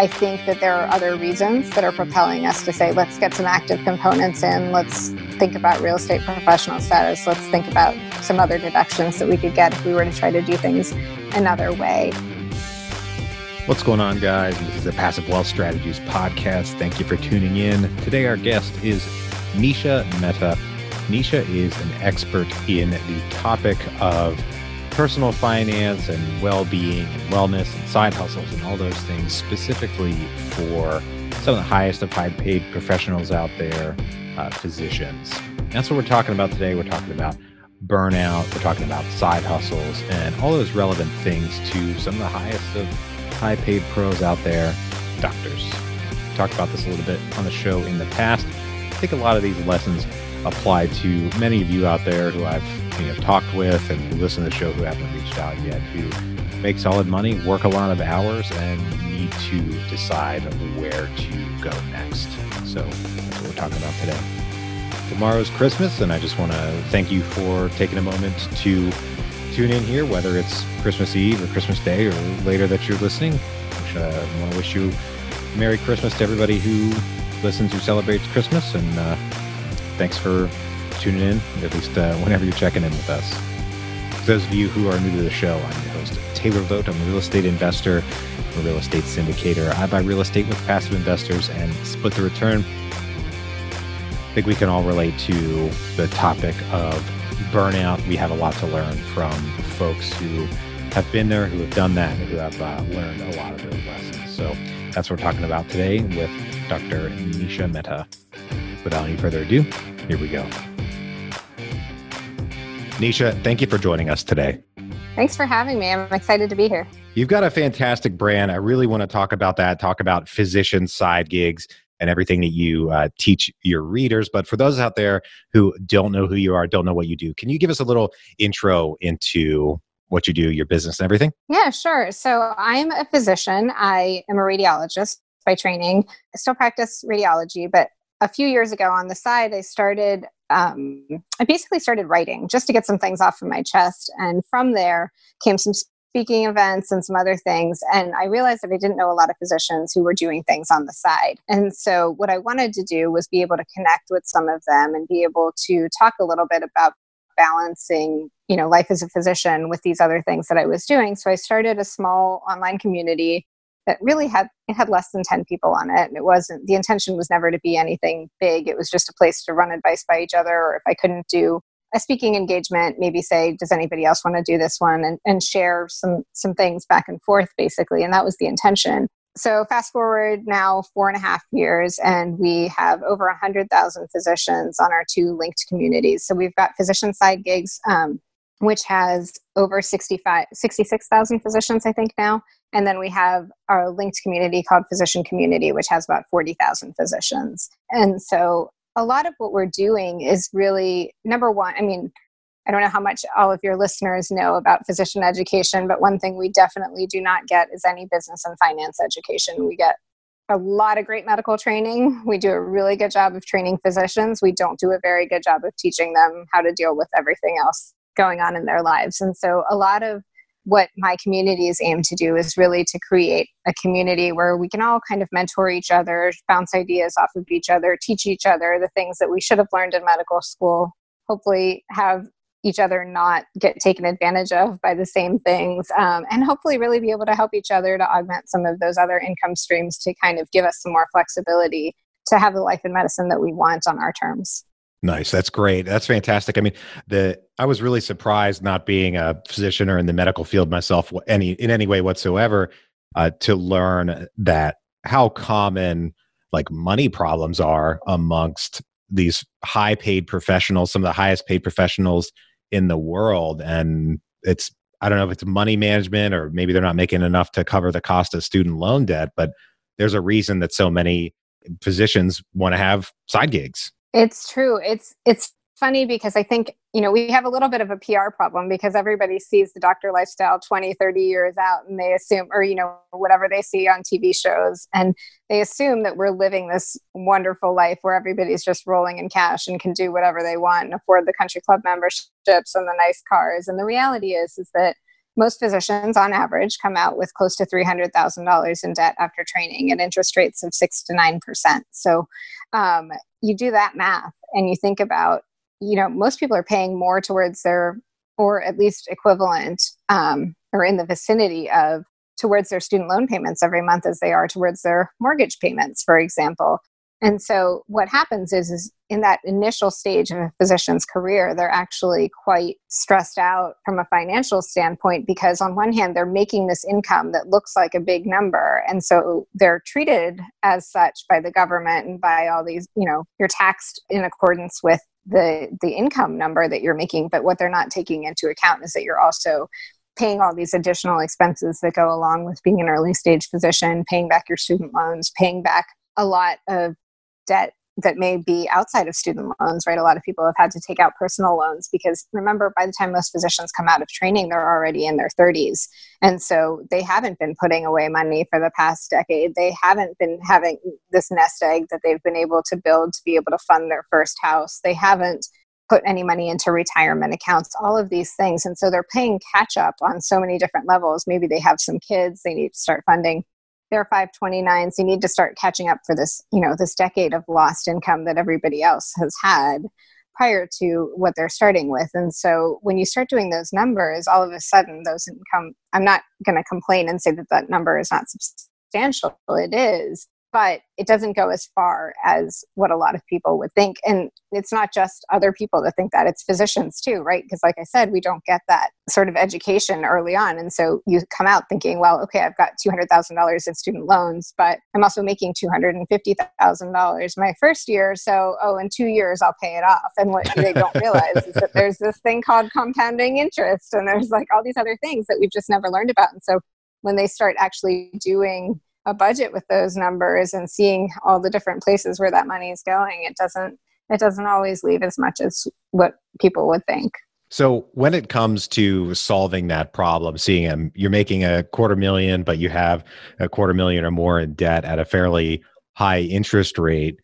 I think that there are other reasons that are propelling us to say, let's get some active components in. Let's think about real estate professional status. Let's think about some other deductions that we could get if we were to try to do things another way. What's going on, guys? This is the Passive Wealth Strategies podcast. Thank you for tuning in. Today, our guest is Nisha Mehta. Nisha is an expert in the topic of personal finance and well being and wellness and side hustles and all those things, specifically for some of the highest of high paid professionals out there, uh, physicians. That's what we're talking about today. We're talking about burnout, we're talking about side hustles, and all those relevant things to some of the highest of high paid pros out there, doctors. We talked about this a little bit on the show in the past. I think a lot of these lessons apply to many of you out there who I've know, talked with and who listen to the show who haven't reached out yet, who make solid money, work a lot of hours, and need to decide where to go next. So that's what we're talking about today. Tomorrow's Christmas, and I just want to thank you for taking a moment to tune in here, whether it's Christmas Eve or Christmas Day or later that you're listening. I want to wish you Merry Christmas to everybody who listens, who celebrates Christmas, and uh, thanks for tuning in, at least uh, whenever you're checking in with us. For those of you who are new to the show, I'm your host, Taylor Loht. I'm a real estate investor, a real estate syndicator. I buy real estate with passive investors and split the return. I think we can all relate to the topic of burnout. We have a lot to learn from folks who have been there, who have done that, and who have uh, learned a lot of those lessons. So that's what we're talking about today with Dr. Nisha Mehta without any further ado, here we go. Nisha, thank you for joining us today. Thanks for having me. I'm excited to be here. You've got a fantastic brand. I really want to talk about that, talk about physician side gigs and everything that you uh, teach your readers. But for those out there who don't know who you are, don't know what you do, can you give us a little intro into what you do, your business, and everything? Yeah, sure. So I'm a physician. I am a radiologist by training. I still practice radiology, but a few years ago on the side, I started, um, I basically started writing just to get some things off of my chest. And from there came some speaking events and some other things. And I realized that I didn't know a lot of physicians who were doing things on the side. And so what I wanted to do was be able to connect with some of them and be able to talk a little bit about balancing you know life as a physician with these other things that i was doing so i started a small online community that really had it had less than 10 people on it. And it wasn't the intention was never to be anything big. It was just a place to run advice by each other or if i couldn't do a speaking engagement maybe say does anybody else want to do this one? and, and share some some things back and forth basically and that was the intention. So fast forward now four and a half years and we have over 100000 physicians on our two linked communities. So we've got physician side gigs um, which has over 65 66000 physicians i think now and then we have our linked community called Physician Community, which has about 40,000 physicians. And so a lot of what we're doing is really number one, I mean, I don't know how much all of your listeners know about physician education, but one thing we definitely do not get is any business and finance education. We get a lot of great medical training. We do a really good job of training physicians. We don't do a very good job of teaching them how to deal with everything else going on in their lives. And so a lot of what my communities aim to do is really to create a community where we can all kind of mentor each other, bounce ideas off of each other, teach each other the things that we should have learned in medical school, hopefully have each other not get taken advantage of by the same things um, and hopefully really be able to help each other to augment some of those other income streams to kind of give us some more flexibility to have the life in medicine that we want on our terms Nice. That's great. That's fantastic. I mean, the I was really surprised not being a physician or in the medical field myself any in any way whatsoever uh, to learn that how common like money problems are amongst these high paid professionals, some of the highest paid professionals in the world and it's I don't know if it's money management or maybe they're not making enough to cover the cost of student loan debt, but there's a reason that so many physicians want to have side gigs it's true. It's it's funny because I think, you know, we have a little bit of a PR problem because everybody sees the doctor lifestyle 20, 30 years out and they assume or you know, whatever they see on TV shows and they assume that we're living this wonderful life where everybody's just rolling in cash and can do whatever they want and afford the country club memberships and the nice cars. And the reality is is that most physicians on average come out with close to $300,000 in debt after training at interest rates of 6 to 9%. So um, you do that math and you think about, you know, most people are paying more towards their, or at least equivalent um, or in the vicinity of towards their student loan payments every month as they are towards their mortgage payments, for example. And so what happens is, is in that initial stage of a physician's career, they're actually quite stressed out from a financial standpoint because on one hand, they're making this income that looks like a big number. And so they're treated as such by the government and by all these, you know, you're taxed in accordance with the the income number that you're making. But what they're not taking into account is that you're also paying all these additional expenses that go along with being an early stage physician, paying back your student loans, paying back a lot of debt that may be outside of student loans, right? A lot of people have had to take out personal loans because remember, by the time most physicians come out of training, they're already in their 30s. And so they haven't been putting away money for the past decade. They haven't been having this nest egg that they've been able to build to be able to fund their first house. They haven't put any money into retirement accounts, all of these things. And so they're paying catch up on so many different levels. Maybe they have some kids, they need to start funding their 529s. You need to start catching up for this, you know, this decade of lost income that everybody else has had prior to what they're starting with. And so when you start doing those numbers, all of a sudden those income, I'm not going to complain and say that that number is not substantial. It is but it doesn't go as far as what a lot of people would think. And it's not just other people that think that it's physicians too right? Because like i said we don't get that sort of education early on. And so you come out thinking well okay i've got $200000 in student loans but i'm also making $250000 my first year. So oh in two years i'll pay it off. And what they don't realize is that there's this thing called compounding interest. And there's like all these other things that we've just never learned about. And so when they start actually doing a budget with those numbers and seeing all the different places where that money is going it doesn't it doesn't always leave as much as what people would think. So when it comes to solving that problem seeing them you're making a quarter million but you have a quarter million or more in debt at a fairly high interest rate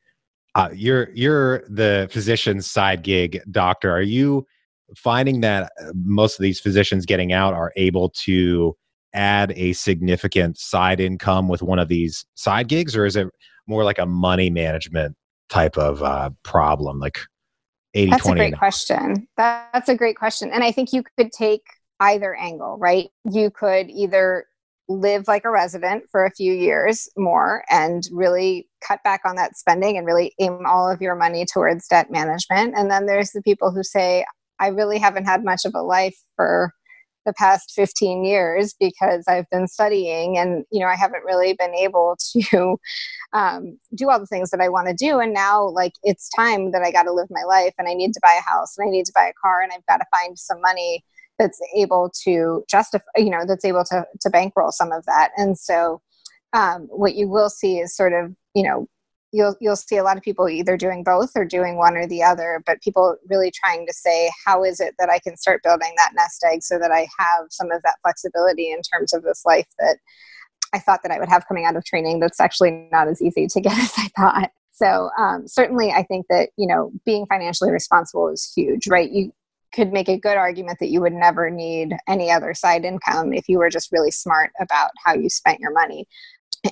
uh, you're you're the physician's side gig doctor. Are you finding that uh, most of these physicians getting out are able to add a significant side income with one of these side gigs, or is it more like a money management type of uh, problem, like 80 That's 20? a great question. That's a great question. And I think you could take either angle, right? You could either live like a resident for a few years more and really cut back on that spending and really aim all of your money towards debt management. And then there's the people who say, I really haven't had much of a life for the past 15 years because I've been studying and you know I haven't really been able to um, do all the things that I want to do. And now like it's time that I got to live my life and I need to buy a house and I need to buy a car and I've got to find some money that's able to justify you know that's able to to bankroll some of that. And so um, what you will see is sort of you know you'll you'll see a lot of people either doing both or doing one or the other but people really trying to say how is it that i can start building that nest egg so that i have some of that flexibility in terms of this life that i thought that i would have coming out of training that's actually not as easy to get as i thought? So um, certainly i think that you know being financially responsible is huge right? You could make a good argument that you would never need any other side income if you were just really smart about how you spent your money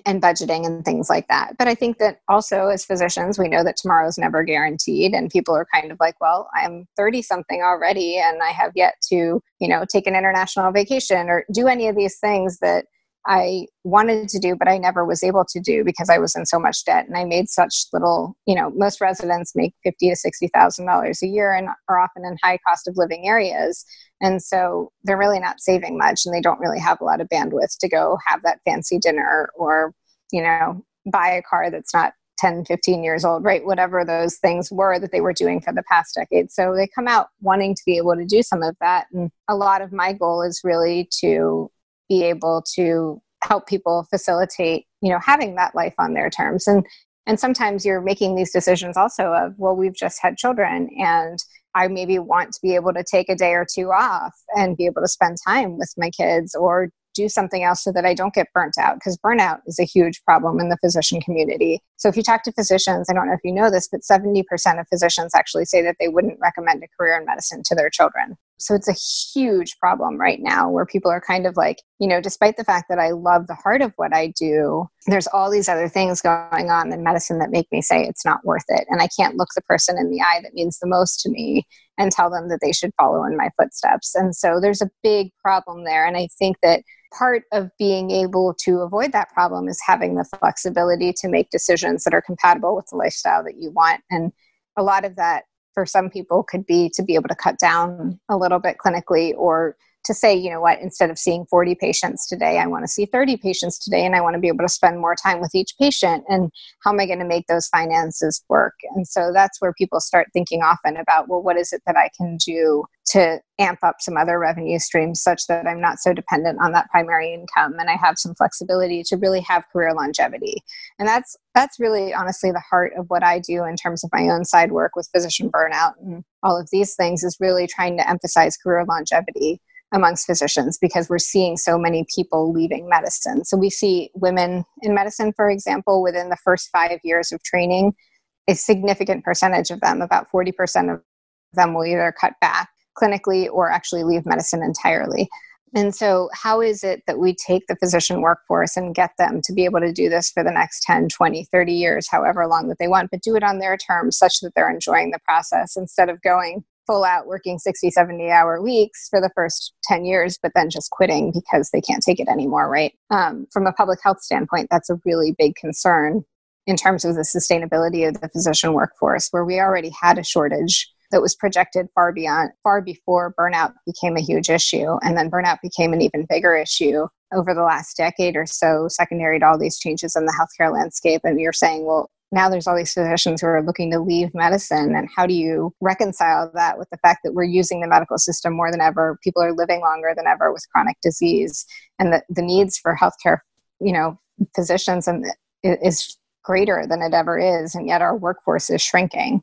and budgeting and things like that. But I think that also as physicians, we know that tomorrow is never guaranteed. And people are kind of like, well, I'm 30 something already and I have yet to, you know, take an international vacation or do any of these things that I wanted to do, but I never was able to do because I was in so much debt and I made such little, you know, most residents make fifty to sixty thousand dollars a year and are often in high cost of living areas. And so they're really not saving much and they don't really have a lot of bandwidth to go have that fancy dinner or, you know, buy a car that's not 10, 15 years old, right? Whatever those things were that they were doing for the past decade. So they come out wanting to be able to do some of that. And a lot of my goal is really to be able to help people facilitate you know having that life on their terms. And and sometimes you're making these decisions also of well we've just had children and i maybe want to be able to take a day or two off and be able to spend time with my kids or do something else so that i don't get burnt out because burnout is a huge problem in the physician community. So if you talk to physicians i don't know if you know this but 70% of physicians actually say that they wouldn't recommend a career in medicine to their children So it's a huge problem right now where people are kind of like, you know, despite the fact that I love the heart of what I do, there's all these other things going on in medicine that make me say it's not worth it. And I can't look the person in the eye that means the most to me and tell them that they should follow in my footsteps. And so there's a big problem there. And I think that part of being able to avoid that problem is having the flexibility to make decisions that are compatible with the lifestyle that you want. And a lot of that for some people could be to be able to cut down a little bit clinically or to say, you know what, instead of seeing 40 patients today, I want to see 30 patients today, and I want to be able to spend more time with each patient. And how am I going to make those finances work? And so that's where people start thinking often about, well, what is it that I can do to amp up some other revenue streams such that I'm not so dependent on that primary income and I have some flexibility to really have career longevity. And that's that's really honestly the heart of what I do in terms of my own side work with physician burnout and all of these things is really trying to emphasize career longevity amongst physicians because we're seeing so many people leaving medicine. So we see women in medicine, for example, within the first five years of training, a significant percentage of them, about 40% of them, will either cut back clinically or actually leave medicine entirely. And so, how is it that we take the physician workforce and get them to be able to do this for the next 10, 20, 30 years, however long that they want, but do it on their terms such that they're enjoying the process instead of going full out working 60, 70 hour weeks for the first 10 years, but then just quitting because they can't take it anymore, right? Um, from a public health standpoint, that's a really big concern in terms of the sustainability of the physician workforce, where we already had a shortage that was projected far beyond, far before burnout became a huge issue. And then burnout became an even bigger issue over the last decade or so, secondary to all these changes in the healthcare landscape. And you're saying, well, now there's all these physicians who are looking to leave medicine and how do you reconcile that with the fact that we're using the medical system more than ever? People are living longer than ever with chronic disease and the, the needs for healthcare you know physicians and is greater than it ever is and yet our workforce is shrinking.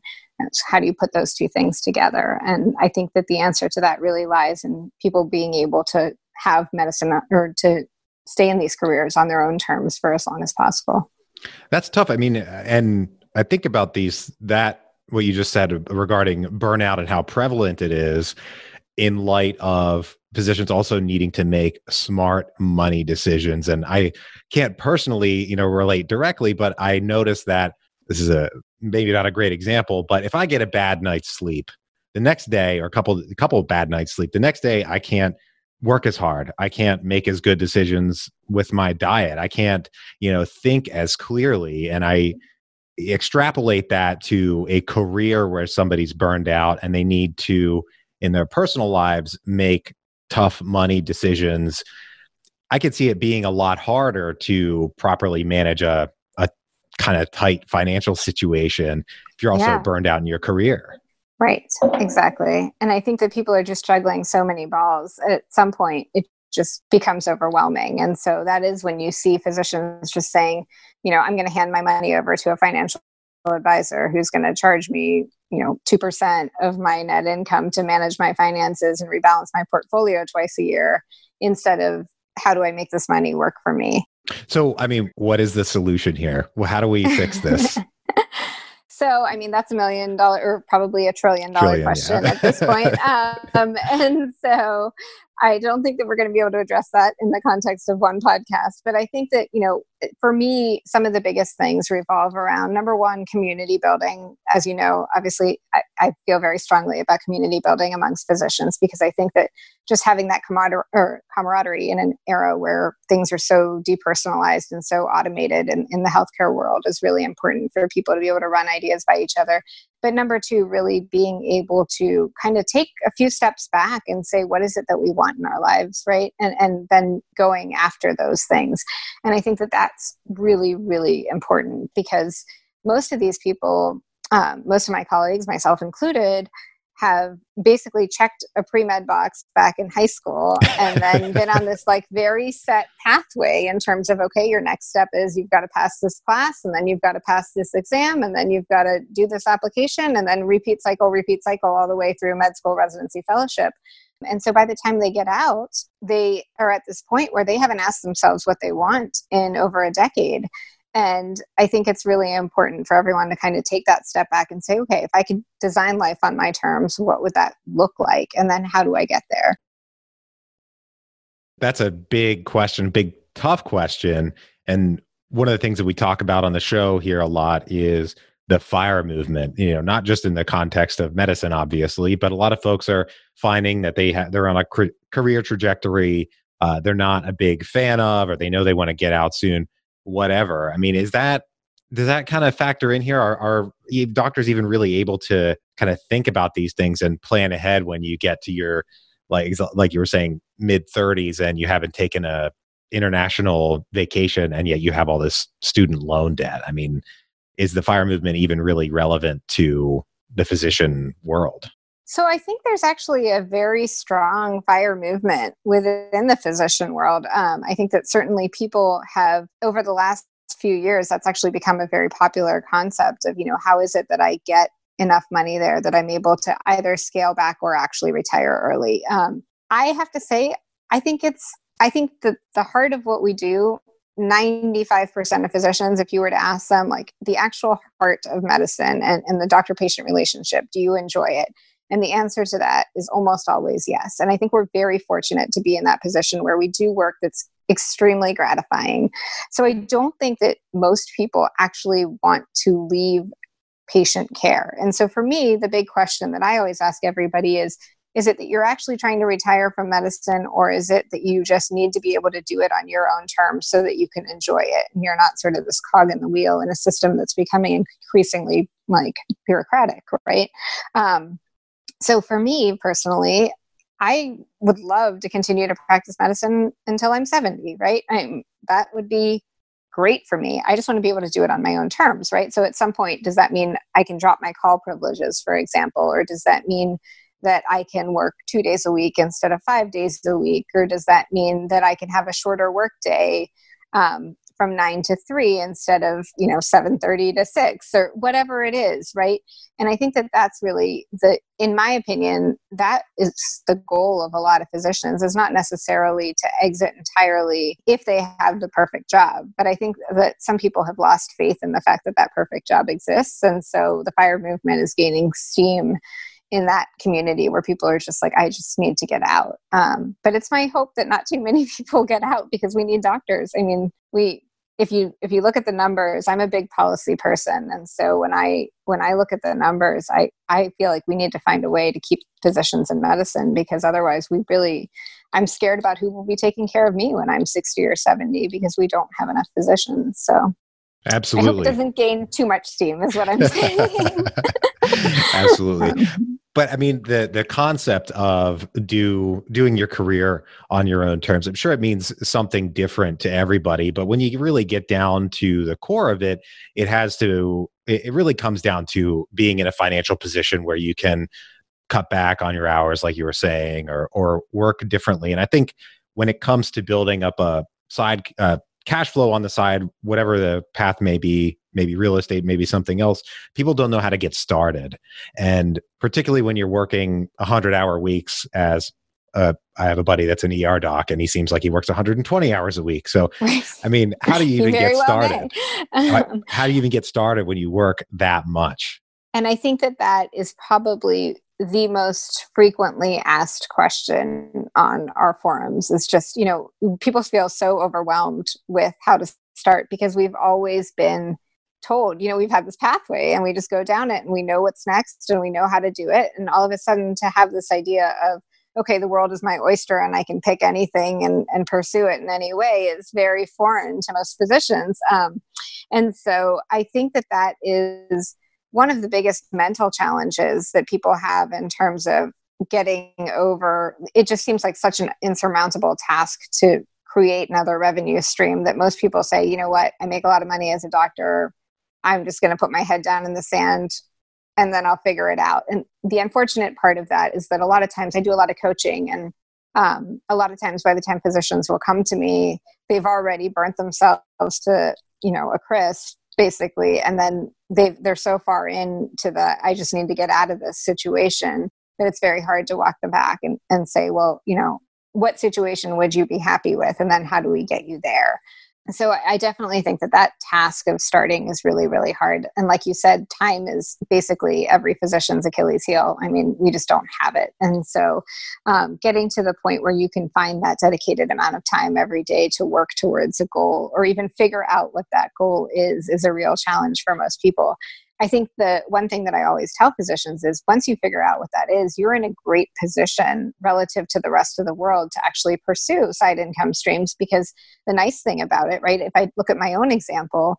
How do you put those two things together? And i think that the answer to that really lies in people being able to have medicine or to stay in these careers on their own terms for as long as possible that's tough. I mean, and I think about these that what you just said regarding burnout and how prevalent it is in light of physicians also needing to make smart money decisions and i can't personally you know relate directly but i notice that this is a maybe not a great example but if i get a bad night's sleep the next day or a couple a couple of bad nights sleep the next day i can't work as hard. I can't make as good decisions with my diet. I can't you know think as clearly. And i extrapolate that to a career where somebody's burned out and they need to in their personal lives make tough money decisions. I could see it being a lot harder to properly manage a, a kind of tight financial situation if you're also yeah. burned out in your career Right, exactly. And I think that people are just juggling so many balls. At some point, it just becomes overwhelming. And so that is when you see physicians just saying, you know, I'm going to hand my money over to a financial advisor who's going to charge me, you know, 2% of my net income to manage my finances and rebalance my portfolio twice a year instead of how do I make this money work for me? So, I mean, what is the solution here? Well, how do we fix this? So, I mean, that's a million dollar or probably a trillion dollar trillion, question yeah. at this point. Um, and so I don't think that we're going to be able to address that in the context of one podcast. But I think that, you know, for me, some of the biggest things revolve around number one, community building. As you know, obviously, I, I feel very strongly about community building amongst physicians because I think that just having that camaraderie in an era where things are so depersonalized and so automated in, in the healthcare world is really important for people to be able to run ideas by each other but number two really being able to kind of take a few steps back and say what is it that we want in our lives right? And and then going after those things. And i think that that's really really important because most of these people um, most of my colleagues myself included have basically checked a pre-med box back in high school and then been on this like very set pathway in terms of okay your next step is you've got to pass this class and then you've got to pass this exam and then you've got to do this application and then repeat cycle repeat cycle all the way through med school residency fellowship. And so by the time they get out they are at this point where they haven't asked themselves what they want in over a decade And I think it's really important for everyone to kind of take that step back and say, okay, if I could design life on my terms, what would that look like? And then how do I get there? That's a big question, big, tough question. And one of the things that we talk about on the show here a lot is the fire movement you know not just in the context of medicine obviously but a lot of folks are finding that they have they're on a career trajectory uh, they're not a big fan of or they know they want to get out soon whatever. I mean is that does that kind of factor in here? Are, are doctors even really able to kind of think about these things and plan ahead when you get to your like like you were saying mid 30s and you haven't taken a international vacation and yet you have all this student loan debt? I mean is the fire movement even really relevant to the physician world? So I think there's actually a very strong fire movement within the physician world. Um, I think that certainly people have over the last few years that's actually become a very popular concept of you know how is it that I get enough money there that I'm able to either scale back or actually retire early. Um, I have to say I think it's I think that the heart of what we do 95% of physicians, if you were to ask them, like the actual heart of medicine and, and the doctor patient relationship, do you enjoy it? And the answer to that is almost always yes. And I think we're very fortunate to be in that position where we do work that's extremely gratifying. So I don't think that most people actually want to leave patient care. And so for me, the big question that I always ask everybody is is it that you're actually trying to retire from medicine, or is it that you just need to be able to do it on your own terms so that you can enjoy it and you're not sort of this cog in the wheel in a system that's becoming increasingly like bureaucratic, right? Um, so for me personally, I would love to continue to practice medicine until I'm 70, right? I'm, that would be great for me. I just want to be able to do it on my own terms, right? So at some point, does that mean I can drop my call privileges, for example, or does that mean that I can work two days a week instead of five days a week? Or does that mean that I can have a shorter work day um, from nine to three instead of, you know, 7.30 to six or whatever it is, right? And I think that that's really the, in my opinion, that is the goal of a lot of physicians is not necessarily to exit entirely if they have the perfect job. But I think that some people have lost faith in the fact that that perfect job exists. And so the fire movement is gaining steam in that community where people are just like, I just need to get out. Um, but it's my hope that not too many people get out because we need doctors. I mean, we if you if you look at the numbers, I'm a big policy person, and so when I when I look at the numbers, I I feel like we need to find a way to keep physicians in medicine because otherwise, we really I'm scared about who will be taking care of me when I'm 60 or 70 because we don't have enough physicians. So Absolutely. I hope it doesn't gain too much steam, is what I'm saying. Absolutely. Um, but I mean the the concept of do doing your career on your own terms. I'm sure it means something different to everybody, but when you really get down to the core of it, it has to it really comes down to being in a financial position where you can cut back on your hours like you were saying or or work differently. And I think when it comes to building up a side uh, cash flow on the side, whatever the path may be, maybe real estate, maybe something else, people don't know how to get started. And particularly when you're working 100 hour weeks as uh, I have a buddy that's an ER doc, and he seems like he works 120 hours a week. So, I mean, how do you even get started? how, how do you even get started when you work that much? And I think that that is probably the most frequently asked question on our forums is just, you know, people feel so overwhelmed with how to start because we've always been told, you know, we've had this pathway and we just go down it and we know what's next and we know how to do it. And all of a sudden to have this idea of, okay, the world is my oyster and I can pick anything and, and pursue it in any way is very foreign to most physicians. Um, and so I think that that is one of the biggest mental challenges that people have in terms of getting over it just seems like such an insurmountable task to create another revenue stream that most people say you know what? I make a lot of money as a doctor. I'm just going to put my head down in the sand and then i'll figure it out. And the unfortunate part of that is that a lot of times i do a lot of coaching and um, a lot of times by the time physicians will come to me they've already burnt themselves to you know a crisp basically and then they they're so far into the i just need to get out of this situation that it's very hard to walk them back and, and say well you know what situation would you be happy with? And then how do we get you there so I definitely think that that task of starting is really, really hard. And like you said, time is basically every physician's Achilles heel. I mean, we just don't have it. And so um, getting to the point where you can find that dedicated amount of time every day to work towards a goal or even figure out what that goal is, is a real challenge for most people. I think the one thing that I always tell physicians is once you figure out what that is, you're in a great position relative to the rest of the world to actually pursue side income streams. Because the nice thing about it, right, if I look at my own example,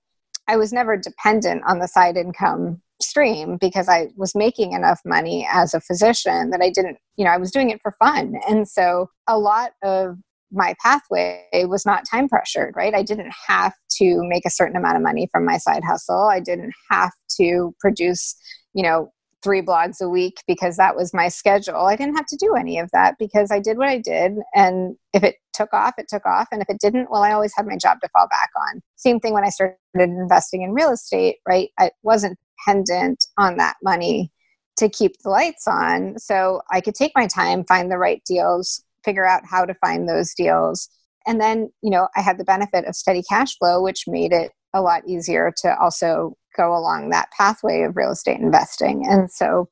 I was never dependent on the side income stream because I was making enough money as a physician that I didn't, you know, I was doing it for fun. And so a lot of my pathway was not time pressured, right? I didn't have to make a certain amount of money from my side hustle. I didn't have to produce, you know, three blogs a week because that was my schedule. I didn't have to do any of that because I did what I did. And if it took off, it took off. And if it didn't, well, I always had my job to fall back on. Same thing when I started investing in real estate, right? I wasn't dependent on that money to keep the lights on. So I could take my time, find the right deals, figure out how to find those deals. And then, you know, I had the benefit of steady cash flow, which made it a lot easier to also go along that pathway of real estate investing. And so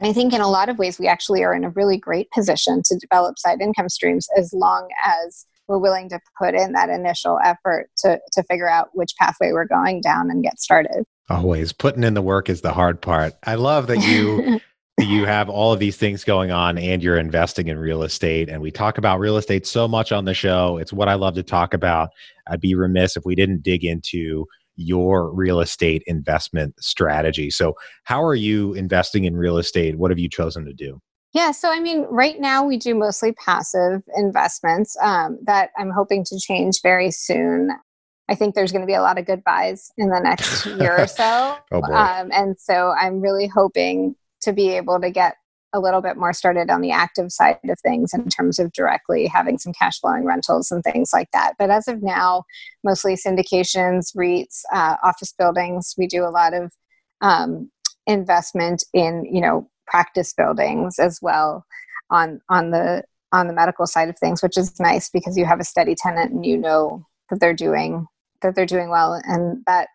I think in a lot of ways, we actually are in a really great position to develop side income streams as long as we're willing to put in that initial effort to, to figure out which pathway we're going down and get started. Always putting in the work is the hard part. I love that you you have all of these things going on and you're investing in real estate and we talk about real estate so much on the show it's what i love to talk about i'd be remiss if we didn't dig into your real estate investment strategy so how are you investing in real estate what have you chosen to do yeah, so I mean, right now we do mostly passive investments um, that I'm hoping to change very soon. I think there's going to be a lot of good buys in the next year or so. oh boy. Um, and so I'm really hoping to be able to get a little bit more started on the active side of things in terms of directly having some cash flowing rentals and things like that. But as of now, mostly syndications, REITs, uh, office buildings. We do a lot of um, investment in you know practice buildings as well on on the on the medical side of things, which is nice because you have a steady tenant and you know that they're doing that they're doing well, and that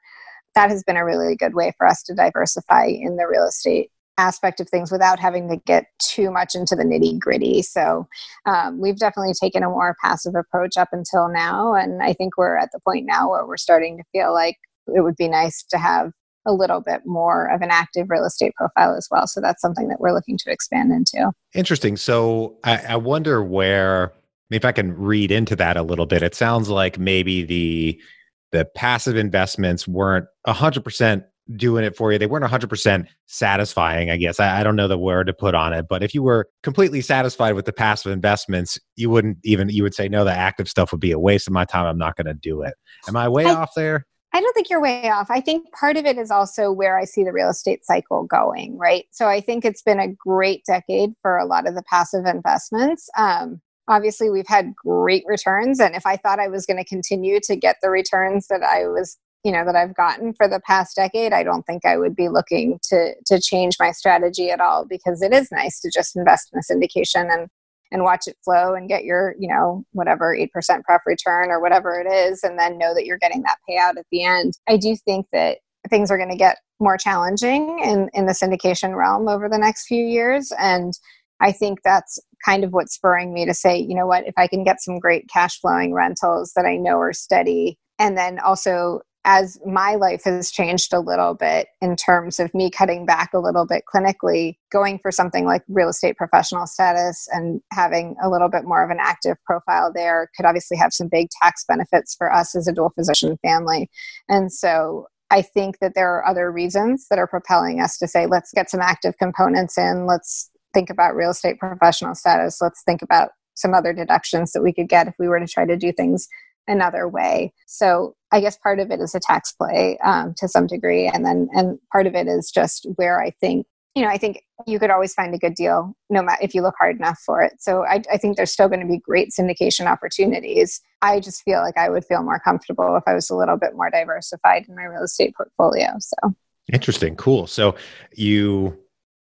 that has been a really good way for us to diversify in the real estate aspect of things without having to get too much into the nitty gritty. So um, we've definitely taken a more passive approach up until now. And I think we're at the point now where we're starting to feel like it would be nice to have a little bit more of an active real estate profile as well. So that's something that we're looking to expand into. Interesting. So I, I wonder where, if I can read into that a little bit, it sounds like maybe the the passive investments weren't 100% doing it for you. They weren't 100% satisfying, I guess. I, I, don't know the word to put on it, but if you were completely satisfied with the passive investments, you wouldn't even, you would say, no, the active stuff would be a waste of my time. I'm not going to do it. Am I way I, off there? I don't think you're way off. I think part of it is also where I see the real estate cycle going, right? So I think it's been a great decade for a lot of the passive investments. Um, obviously we've had great returns and if i thought i was going to continue to get the returns that i was you know that I've gotten for the past decade, I don't think I would be looking to to change my strategy at all because it is nice to just invest in a syndication and and watch it flow and get your you know whatever 8% pref return or whatever it is and then know that you're getting that payout at the end. I do think that things are going to get more challenging in in the syndication realm over the next few years and I think that's kind of what's spurring me to say, you know what, if I can get some great cash flowing rentals that I know are steady and then also as my life has changed a little bit in terms of me cutting back a little bit clinically, going for something like real estate professional status and having a little bit more of an active profile there could obviously have some big tax benefits for us as a dual physician family. And so I think that there are other reasons that are propelling us to say, let's get some active components in, let's think about real estate professional status, let's think about some other deductions that we could get if we were to try to do things another way. So I guess part of it is a tax play um, to some degree, and then and part of it is just where I think you know I think you could always find a good deal no matter if you look hard enough for it. So I, I think there's still going to be great syndication opportunities. I just feel like I would feel more comfortable if I was a little bit more diversified in my real estate portfolio. So interesting, cool. So you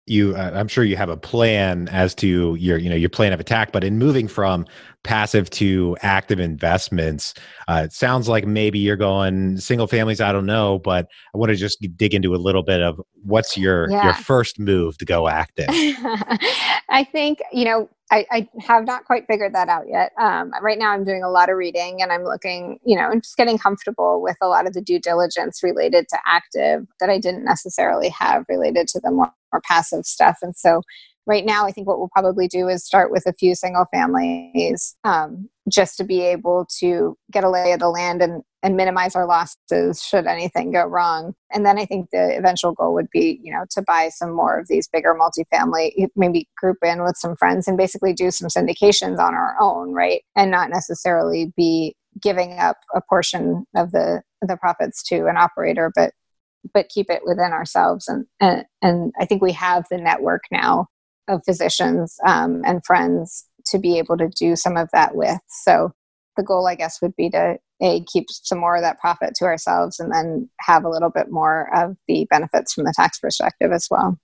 you uh, i'm sure you have a plan as to your you know your plan of attack but in moving from passive to active investments. Uh, it sounds like maybe you're going single families. I don't know, but I want to just dig into a little bit of what's your yeah. your first move to go active. I think you know I, I, have not quite figured that out yet. Um, right now, I'm doing a lot of reading and I'm looking, you know, and just getting comfortable with a lot of the due diligence related to active that I didn't necessarily have related to the more, more passive stuff. And so, right now, I think what we'll probably do is start with a few single families um, just to be able to get a lay of the land and, and minimize our losses should anything go wrong. And then I think the eventual goal would be, you know, to buy some more of these bigger multifamily, maybe group in with some friends and basically do some syndications on our own, right? And not necessarily be giving up a portion of the the profits to an operator, but but keep it within ourselves and, and and i think we have the network now of physicians um, and friends to be able to do some of that with. So the goal, I guess, would be to a keep some more of that profit to ourselves, and then have a little bit more of the benefits from the tax perspective as well.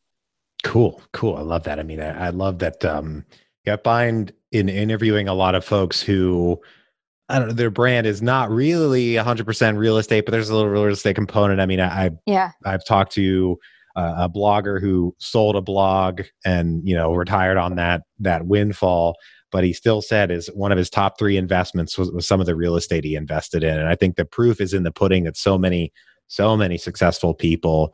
Cool, cool. I love that. I mean, I, I love that. Um, I find in interviewing a lot of folks who I don't know, their brand is not really 100% real estate, but there's a little real estate component. I mean, I, I yeah, I've talked to uh, a blogger who sold a blog and you know retired on that that windfall but he still said is one of his top three investments was, was some of the real estate he invested in. And i think the proof is in the pudding that so many so many successful people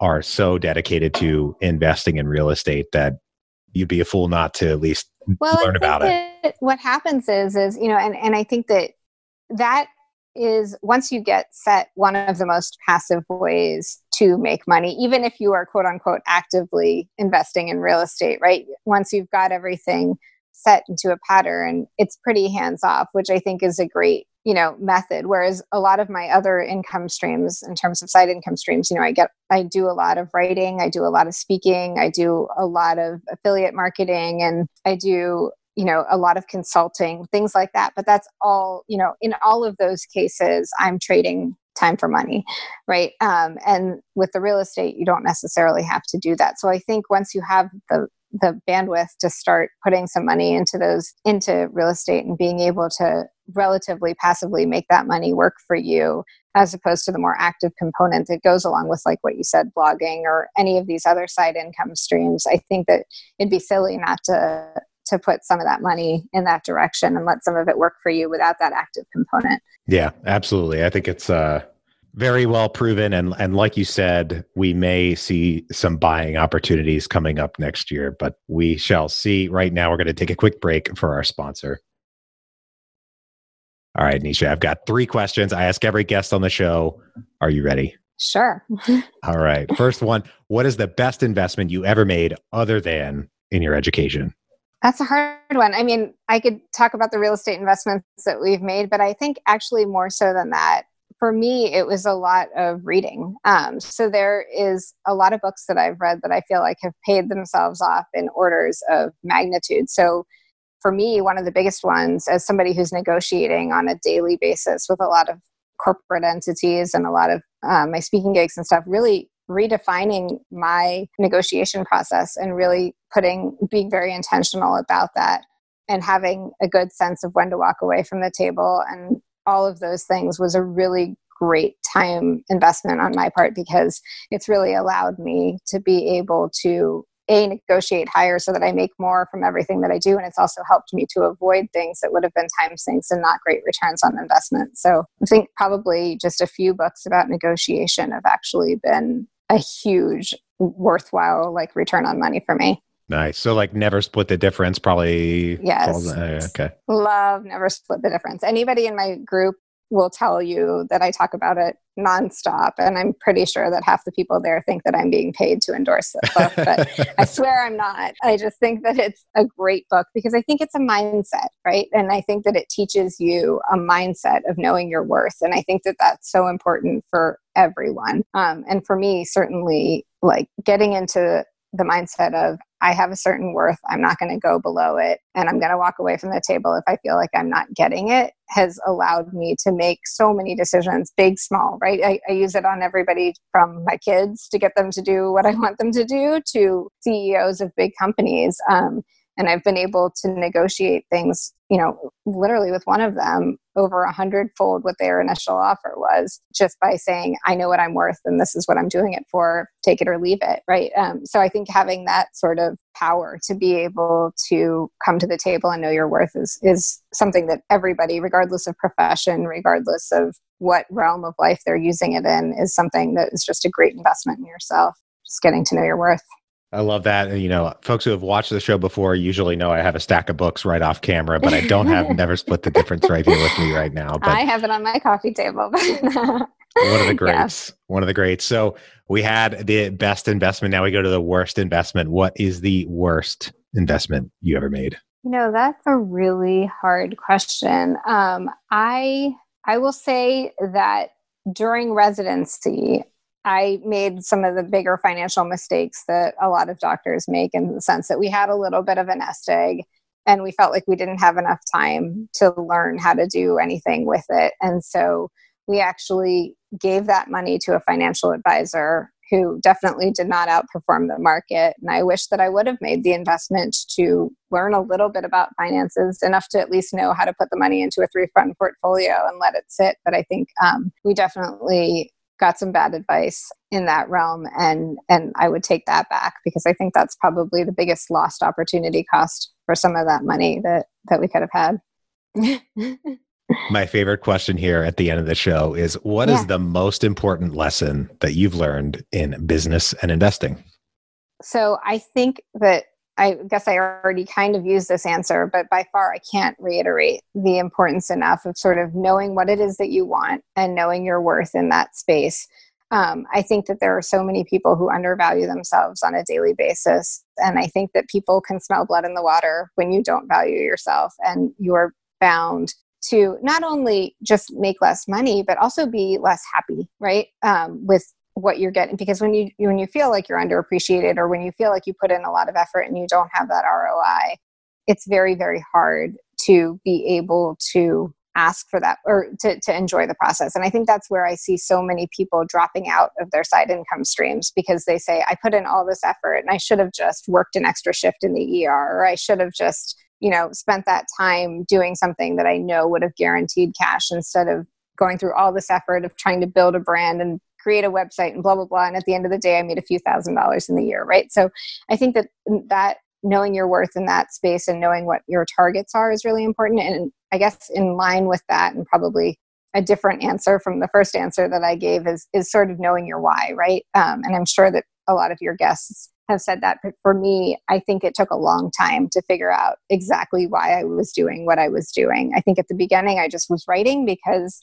are so dedicated to investing in real estate that you'd be a fool not to at least well, learn about it. what happens is is you know and, and i think that that is once you get set one of the most passive ways to make money, even if you are quote unquote actively investing in real estate, right? Once you've got everything set into a pattern, it's pretty hands off, which I think is a great you know method whereas a lot of my other income streams in terms of side income streams you know i get i do a lot of writing i do a lot of speaking i do a lot of affiliate marketing and i do you know a lot of consulting things like that but that's all you know in all of those cases i'm trading time for money right? Um, and with the real estate you don't necessarily have to do that. So i think once you have the the bandwidth to start putting some money into those into real estate and being able to relatively passively make that money work for you as opposed to the more active component that goes along with like what you said blogging or any of these other side income streams i think that it'd be silly not to to put some of that money in that direction and let some of it work for you without that active component. Yeah, absolutely. I think it's uh very well proven and and like you said we may see some buying opportunities coming up next year but we shall see. Right now we're going to take a quick break for our sponsor. All right nisha i've got three questions. I ask every guest on the show. Are you ready? Sure. All right first one. What is the best investment you ever made other than in your education that's a hard one. I mean, I could talk about the real estate investments that we've made, but I think actually more so than that, for me, it was a lot of reading. Um, so there is a lot of books that I've read that I feel like have paid themselves off in orders of magnitude. So for me, one of the biggest ones, as somebody who's negotiating on a daily basis with a lot of corporate entities and a lot of um, my speaking gigs and stuff, really redefining my negotiation process and really putting being very intentional about that and having a good sense of when to walk away from the table and all of those things was a really great time investment on my part because it's really allowed me to be able to a negotiate higher so that I make more from everything that I do and it's also helped me to avoid things that would have been time sinks and not great returns on investment. So I think probably just a few books about negotiation have actually been a huge worthwhile like return on money for me. Nice. So like never split the difference probably Yes. Uh, okay. Love never split the difference. Anybody in my group will tell you that I talk about it nonstop. And I'm pretty sure that half the people there think that I'm being paid to endorse the book, but I swear I'm not. I just think that it's a great book because I think it's a mindset, right? And I think that it teaches you a mindset of knowing your worth. And I think that that's so important for everyone. Um, and for me, certainly, like getting into the mindset of I have a certain worth. I'm not going to go below it. And I'm going to walk away from the table if I feel like I'm not getting it has allowed me to make so many decisions, big, small, right? I, I, use it on everybody from my kids to get them to do what I want them to do to CEOs of big companies. Um, and I've been able to negotiate things, you know, literally with one of them over a hundredfold what their initial offer was just by saying, I know what I'm worth and this is what I'm doing it for, take it or leave it. Right. Um, so I think having that sort of power to be able to come to the table and know your worth is, is something that everybody, regardless of profession, regardless of what realm of life they're using it in, is something that is just a great investment in yourself. Just getting to know your worth. I love that. And, you know, folks who have watched the show before usually know I have a stack of books right off camera, but I don't have Never Split the Difference right here with me right now. But I have it on my coffee table. one of the greats. Yeah. One of the greats. So we had the best investment. Now we go to the worst investment. What is the worst investment you ever made? You know, that's a really hard question. Um, I I will say that during residency, I made some of the bigger financial mistakes that a lot of doctors make in the sense that we had a little bit of a nest egg and we felt like we didn't have enough time to learn how to do anything with it. And so we actually gave that money to a financial advisor who definitely did not outperform the market. And I wish that I would have made the investment to learn a little bit about finances, enough to at least know how to put the money into a three fund portfolio and let it sit. But I think um, we definitely got some bad advice in that realm and and I would take that back because I think that's probably the biggest lost opportunity cost for some of that money that that we could have had. My favorite question here at the end of the show is what yeah. is the most important lesson that you've learned in business and investing? So I think that I guess I already kind of used this answer, but by far I can't reiterate the importance enough of sort of knowing what it is that you want and knowing your worth in that space. Um, I think that there are so many people who undervalue themselves on a daily basis. And I think that people can smell blood in the water when you don't value yourself and you're bound to not only just make less money, but also be less happy, right? Um, with what you're getting because when you when you feel like you're underappreciated or when you feel like you put in a lot of effort and you don't have that ROI it's very very hard to be able to ask for that or to, to enjoy the process. And i think that's where i see so many people dropping out of their side income streams because they say i put in all this effort and i should have just worked an extra shift in the er or i should have just you know spent that time doing something that i know would have guaranteed cash instead of going through all this effort of trying to build a brand and create a website and blah blah blah. And at the end of the day i made a few thousand dollars in the year right? So i think that that knowing your worth in that space and knowing what your targets are is really important. And i guess in line with that and probably a different answer from the first answer that i gave is is sort of knowing your why right? Um, and i'm sure that a lot of your guests have said that but for me i think it took a long time to figure out exactly why i was doing what i was doing. I think at the beginning i just was writing because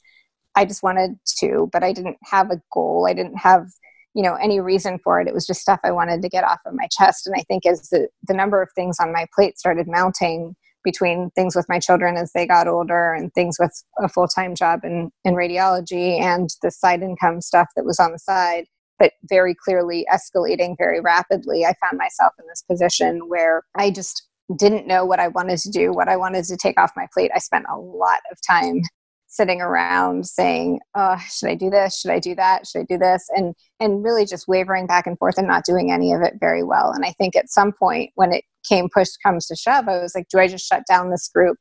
I just wanted to, but I didn't have a goal. I didn't have, you know, any reason for it. It was just stuff I wanted to get off of my chest. And I think as the, the number of things on my plate started mounting between things with my children as they got older and things with a full-time job in, in radiology and the side income stuff that was on the side, but very clearly escalating very rapidly, I found myself in this position where I just didn't know what I wanted to do, what I wanted to take off my plate. I spent a lot of time sitting around saying, "Oh, should I do this? Should I do that? Should I do this?" and and really just wavering back and forth and not doing any of it very well. And I think at some point when it came push comes to shove, I was like, "Do I just shut down this group?"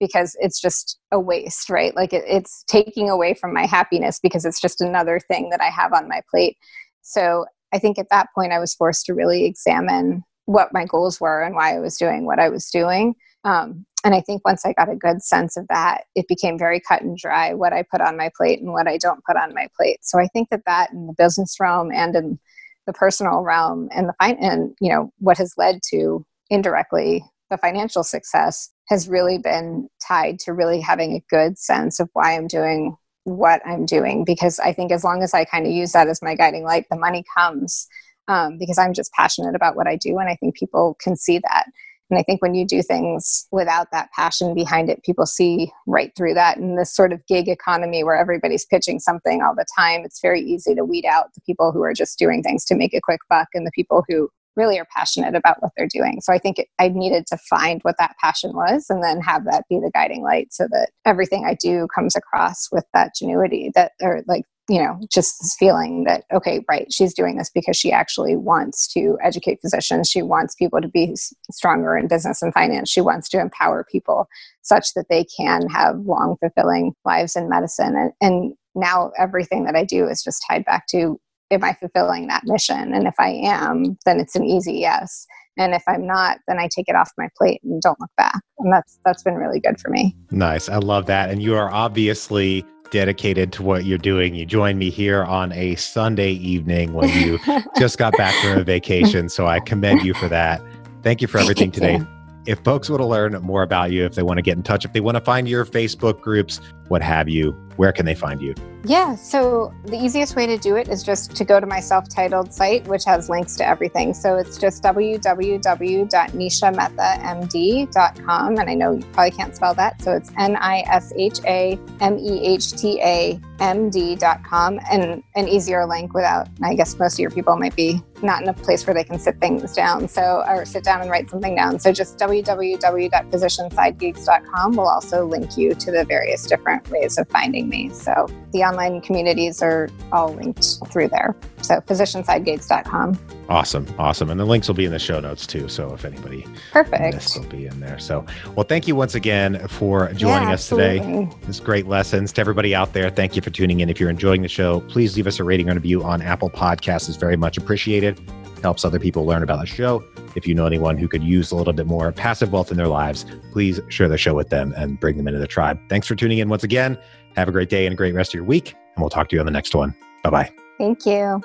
Because it's just a waste, right? Like it, it's taking away from my happiness because it's just another thing that I have on my plate. So I think at that point I was forced to really examine what my goals were and why I was doing what I was doing. Um, and I think once I got a good sense of that, it became very cut and dry what I put on my plate and what I don't put on my plate. So I think that that in the business realm and in the personal realm and the fin- and you know what has led to indirectly the financial success has really been tied to really having a good sense of why I'm doing what I'm doing because I think as long as I kind of use that as my guiding light, the money comes um, because I'm just passionate about what I do, and I think people can see that. And I think when you do things without that passion behind it, people see right through that. In this sort of gig economy where everybody's pitching something all the time, it's very easy to weed out the people who are just doing things to make a quick buck and the people who really are passionate about what they're doing. So I think it, I needed to find what that passion was and then have that be the guiding light so that everything I do comes across with that genuity that, or like, you know, just this feeling that, okay, right, she's doing this because she actually wants to educate physicians. She wants people to be stronger in business and finance. She wants to empower people such that they can have long, fulfilling lives in medicine. And, and now everything that I do is just tied back to am I fulfilling that mission? And if I am, then it's an easy yes. And if I'm not, then I take it off my plate and don't look back. And that's that's been really good for me. Nice. I love that. And you are obviously dedicated to what you're doing. You joined me here on a Sunday evening when you just got back from a vacation. So I commend you for that. Thank you for everything today. If folks want to learn more about you, if they want to get in touch, if they want to find your Facebook groups, what have you, where can they find you? Yeah, so the easiest way to do it is just to go to my self titled site, which has links to everything. So it's just www.nishamehtamd.com. And I know you probably can't spell that. So it's N I S H A M E H T A M D.com. And an easier link without, I guess most of your people might be not in a place where they can sit things down. So, or sit down and write something down. So just www.physiciansidegigs.com will also link you to the various different ways of finding me. So the online communities are all linked through there. So physiciansidegigs.com. Awesome. Awesome. And the links will be in the show notes too. So if anybody perfect this will be in there. So well, thank you once again for joining yeah, us today. It's great lessons to everybody out there. Thank you for tuning in. If you're enjoying the show, please leave us a rating and review on Apple Podcasts. is very much appreciated. Helps other people learn about the show. If you know anyone who could use a little bit more passive wealth in their lives, please share the show with them and bring them into the tribe. Thanks for tuning in once again. Have a great day and a great rest of your week. And we'll talk to you on the next one. Bye bye. Thank you.